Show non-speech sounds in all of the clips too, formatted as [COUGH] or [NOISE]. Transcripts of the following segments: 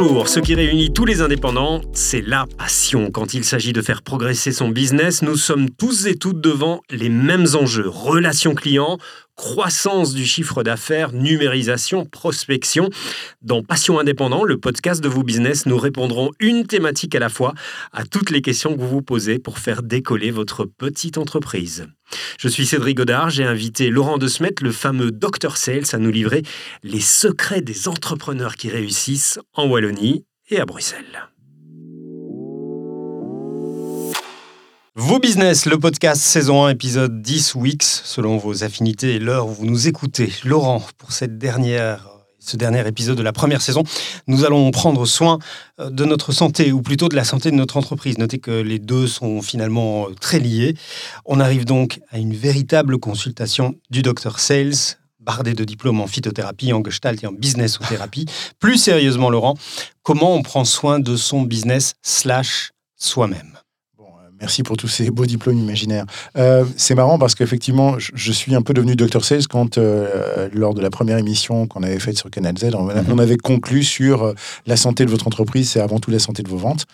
Bonjour, ce qui réunit tous les indépendants, c'est la passion. Quand il s'agit de faire progresser son business, nous sommes tous et toutes devant les mêmes enjeux. Relations clients, croissance du chiffre d'affaires, numérisation, prospection. Dans Passion Indépendant, le podcast de vos business, nous répondrons une thématique à la fois à toutes les questions que vous vous posez pour faire décoller votre petite entreprise. Je suis Cédric Godard, j'ai invité Laurent De Smet, le fameux Dr Sales, à nous livrer les secrets des entrepreneurs qui réussissent en Wallonie et à Bruxelles. Vos business, le podcast saison 1, épisode 10 weeks, selon vos affinités et l'heure où vous nous écoutez. Laurent, pour cette dernière ce dernier épisode de la première saison, nous allons prendre soin euh, de notre santé, ou plutôt de la santé de notre entreprise. Notez que les deux sont finalement euh, très liés. On arrive donc à une véritable consultation du docteur Sales, bardé de diplômes en phytothérapie, en gestalt et en business thérapie. Plus sérieusement, Laurent, comment on prend soin de son business slash soi-même? Merci pour tous ces beaux diplômes imaginaires. Euh, c'est marrant parce qu'effectivement, je, suis un peu devenu Dr. Sales quand, euh, lors de la première émission qu'on avait faite sur Canal Z, on, mhm. avait conclu sur euh, la santé de votre entreprise, c'est avant tout la santé de vos ventes.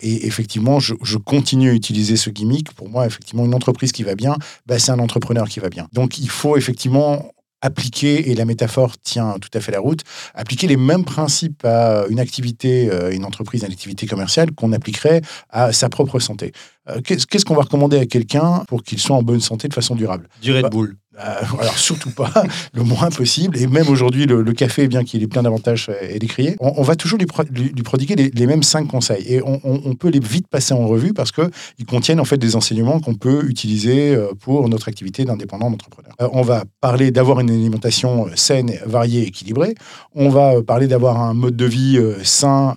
et effectivement, je, continue à utiliser ce gimmick. Pour moi, effectivement, une entreprise qui va bien, bah, c'est un entrepreneur qui va bien. Donc, il faut effectivement appliquer, et la métaphore tient tout à fait la route, appliquer les mêmes principes à une activité, euh, une entreprise, une activité commerciale qu'on appliquerait à sa propre santé. Euh, qu'est-ce qu'on va recommander à quelqu'un pour qu'il soit en bonne santé de façon durable? Du Red bah, Bull. Euh, alors surtout pas, [LAUGHS] le moins possible. Et même aujourd'hui, le, café, bien qu'il ait plein d'avantages, est décrié. On, va toujours lui, prodiguer les, mêmes cinq conseils. Et on, peut les vite passer en revue parce qu'ils contiennent en fait des enseignements qu'on peut utiliser euh, pour notre activité d'indépendant d'entrepreneur. Euh, on va parler d'avoir une alimentation saine, variée, équilibrée. On va parler d'avoir un mode de vie sain,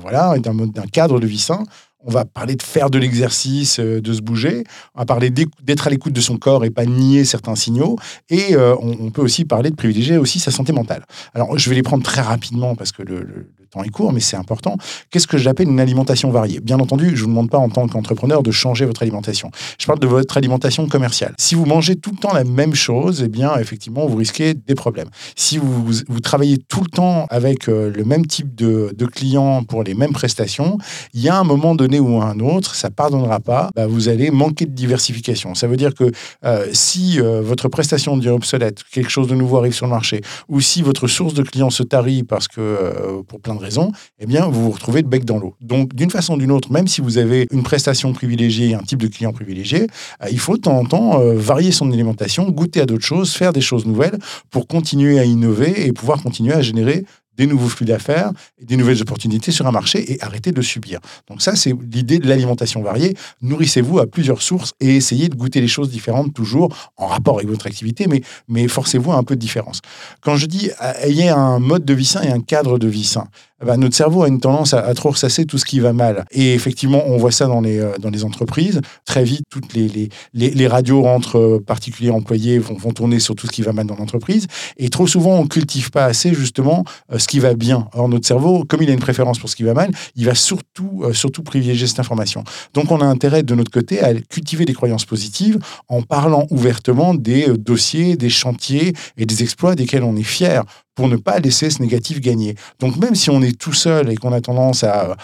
voilà, d'un cadre de vie sain. On va parler de faire de l'exercice, euh, de se bouger. On va parler d'être à l'écoute de son corps et pas nier certains signaux. Et euh, on, peut aussi parler de privilégier aussi sa santé mentale. Alors, je vais les prendre très rapidement parce que le, temps est court, mais c'est important. Qu'est-ce que j'appelle une alimentation variée? Bien entendu, je ne vous demande pas en tant qu'entrepreneur de changer votre alimentation. Je parle de votre alimentation commerciale. Si vous mangez tout le temps la même chose, eh bien, effectivement, vous risquez des problèmes. Si vous, travaillez tout le temps avec euh, le même type de, de clients pour les mêmes prestations, il y a un moment donné ou un autre, ça pardonnera pas, bah, vous allez manquer de diversification. Ça veut dire que euh, si euh, votre prestation devient obsolète, quelque chose de nouveau arrive sur le marché, ou si votre source de clients se tarit parce que, pour plein raison, eh bien, vous vous retrouvez le bec dans l'eau. Donc, d'une façon ou d'une autre, même si vous avez une prestation privilégiée, un type de client privilégié, euh, il faut de temps en temps euh, varier son alimentation, goûter à d'autres choses, faire des choses nouvelles pour continuer à innover et pouvoir continuer à générer des nouveaux flux d'affaires, des nouvelles opportunités sur un marché et arrêter de subir. Donc ça, c'est l'idée de l'alimentation variée. Nourrissez-vous à plusieurs sources et essayez de goûter les choses différentes toujours en rapport avec votre activité, mais, mais forcez-vous à un peu de différence. Quand je dis euh, ayez un mode de vie sain et un cadre de vie sain, bah, notre cerveau a une tendance à, trop ressasser tout ce qui va mal. Et effectivement, on voit ça dans les, euh, dans les entreprises. Très vite, toutes les, les, les, radios entre euh, particuliers employés vont, vont, tourner sur tout ce qui va mal dans l'entreprise. Et trop souvent, on ne cultive pas assez justement ce qui va bien. Or, notre cerveau, comme il a une préférence pour ce qui va mal, il va surtout, surtout privilégier cette information. Donc, on a intérêt de notre côté à cultiver des croyances positives en parlant ouvertement des dossiers, des chantiers et des exploits desquels on est fier pour ne pas laisser ce négatif gagner. Donc même si on est tout seul et qu'on a tendance à,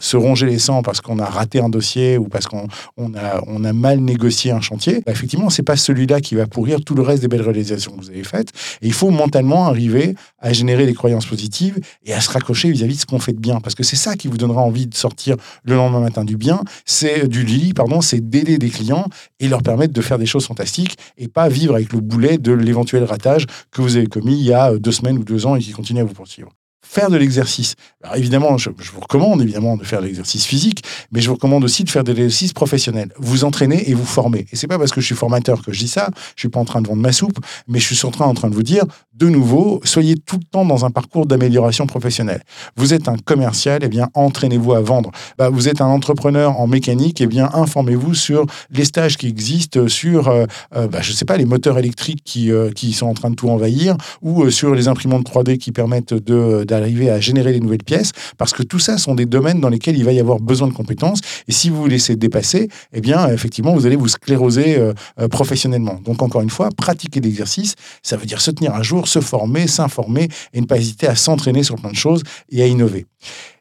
se ronger les sangs parce qu'on a raté un dossier ou parce qu'on a, mal négocié un chantier, bah effectivement, c'est pas celui-là qui va pourrir tout le reste des belles réalisations que vous avez faites. Et il faut mentalement arriver à générer des croyances positives et à se raccrocher vis-à-vis de ce qu'on fait de bien. Parce que c'est ça qui vous donnera envie de sortir le lendemain matin du bien, c'est du Lily, pardon, c'est d'aider des clients et leur permettre de faire des choses fantastiques et pas vivre avec le boulet de l'éventuel ratage que vous avez commis il y a deux semaines ou deux ans et qui continue à vous poursuivre faire de l'exercice. Alors évidemment, je, vous recommande évidemment de faire de l'exercice physique, mais je vous recommande aussi de faire de l'exercice professionnel. Vous entraînez et vous formez. Et c'est pas parce que je suis formateur que je dis ça. Je suis pas en train de vendre ma soupe, mais je suis en train, en train de vous dire, de nouveau, soyez tout le temps dans un parcours d'amélioration professionnelle. Vous êtes un commercial, eh bien entraînez-vous à vendre. Bah, vous êtes un entrepreneur en mécanique, eh bien informez-vous sur les stages qui existent, sur, euh, euh, bah, je sais pas, les moteurs électriques qui, euh, qui sont en train de tout envahir, ou sur les imprimantes 3D qui permettent de à générer des nouvelles pièces, parce que tout ça sont des domaines dans lesquels il va y avoir besoin de compétences. Et si vous vous laissez dépasser, eh bien, effectivement, vous allez vous scléroser euh, euh, professionnellement. Donc, encore une fois, pratiquer l'exercice, ça veut dire se tenir à jour, se former, s'informer et ne pas hésiter à s'entraîner sur plein de choses et à innover.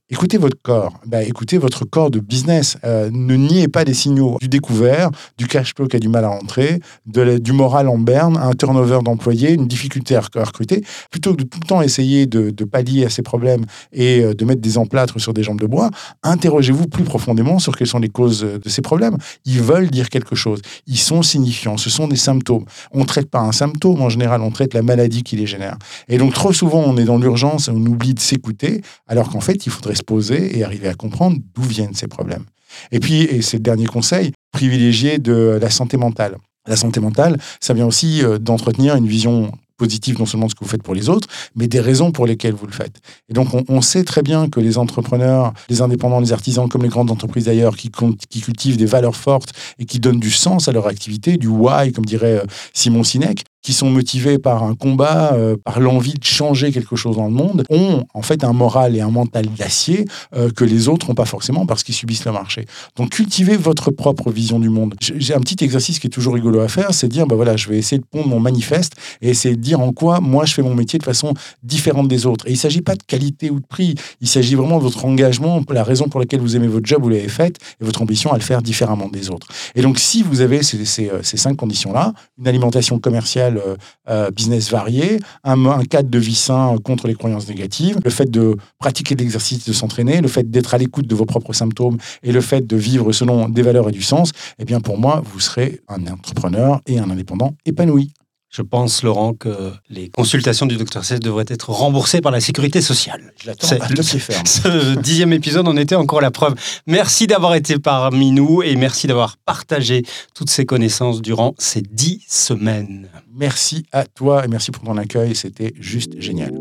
Écoutez votre corps. Bah, écoutez votre corps de business. Euh, ne niez pas les signaux du découvert, du cash flow qui a du mal à rentrer, de du moral en berne, un turnover d'employés, une difficulté à recruter. Plutôt que de tout le temps essayer de, pallier à ces problèmes et euh, de mettre des emplâtres sur des jambes de bois, interrogez-vous plus profondément sur quelles sont les causes de ces problèmes. Ils veulent dire quelque chose. Ils sont signifiants. Ce sont des symptômes. On ne traite pas un symptôme en général, on traite la maladie qui les génère. Et donc trop souvent, on est dans l'urgence, on oublie de s'écouter, alors qu'en fait, il faudrait poser et arriver à comprendre d'où viennent ces problèmes. Et puis, et c'est le dernier conseil, privilégier de la santé mentale. La santé mentale, ça vient aussi euh, d'entretenir une vision positive non seulement de ce que vous faites pour les autres, mais des raisons pour lesquelles vous le faites. Et donc, on, sait très bien que les entrepreneurs, les indépendants, les artisans, comme les grandes entreprises d'ailleurs, qui, qui, cultivent des valeurs fortes et qui donnent du sens à leur activité, du why, comme dirait euh, Simon Sinek, qui sont motivés par un combat, euh, par l'envie de changer quelque chose dans le monde, ont en fait un moral et un mental d'acier euh, que les autres n'ont pas forcément parce qu'ils subissent le marché. Donc cultivez votre propre vision du monde. J'ai un petit exercice qui est toujours rigolo à faire, c'est dire, bah voilà, je vais essayer de pondre mon manifeste et essayer de dire en quoi moi je fais mon métier de façon différente des autres. Et il ne s'agit pas de qualité ou de prix, il s'agit vraiment de votre engagement, la raison pour laquelle vous aimez votre job, vous l'avez faite, et votre ambition à le faire différemment des autres. Et donc si vous avez ces, euh, ces cinq conditions-là, une alimentation commerciale euh, euh, business varié, un, cadre de vie sain contre les croyances négatives, le fait de pratiquer l'exercice, de s'entraîner, le fait d'être à l'écoute de vos propres symptômes et le fait de vivre selon des valeurs et du sens, eh bien pour moi, vous serez un entrepreneur et un indépendant épanoui. Je pense, Laurent, que les consultations du Dr Cess devraient être remboursées par la sécurité sociale. Je l'attends ferme. Ce dixième épisode en était encore la preuve. Merci d'avoir été parmi nous et merci d'avoir partagé toutes ces connaissances durant ces dix semaines. Merci à toi et merci pour ton accueil. C'était juste génial.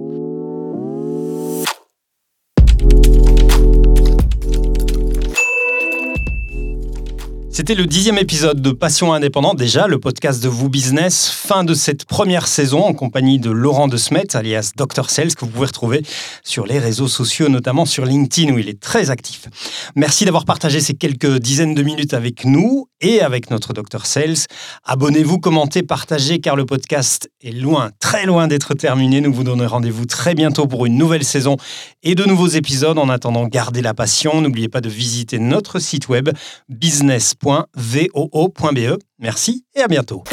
C'était le dixième épisode de Passion Indépendante, déjà le podcast de Vous Business, fin de cette première saison en compagnie de Laurent de Smet, alias Dr Sales, que vous pouvez retrouver sur les réseaux sociaux, notamment sur LinkedIn où il est très actif. Merci d'avoir partagé ces quelques dizaines de minutes avec nous et avec notre Dr Sales. Abonnez-vous, commentez, partagez car le podcast est loin, très loin d'être terminé. Nous vous donnons rendez-vous très bientôt pour une nouvelle saison et de nouveaux épisodes. En attendant, gardez la passion. N'oubliez pas de visiter notre site web business.voo.be. Merci et à bientôt.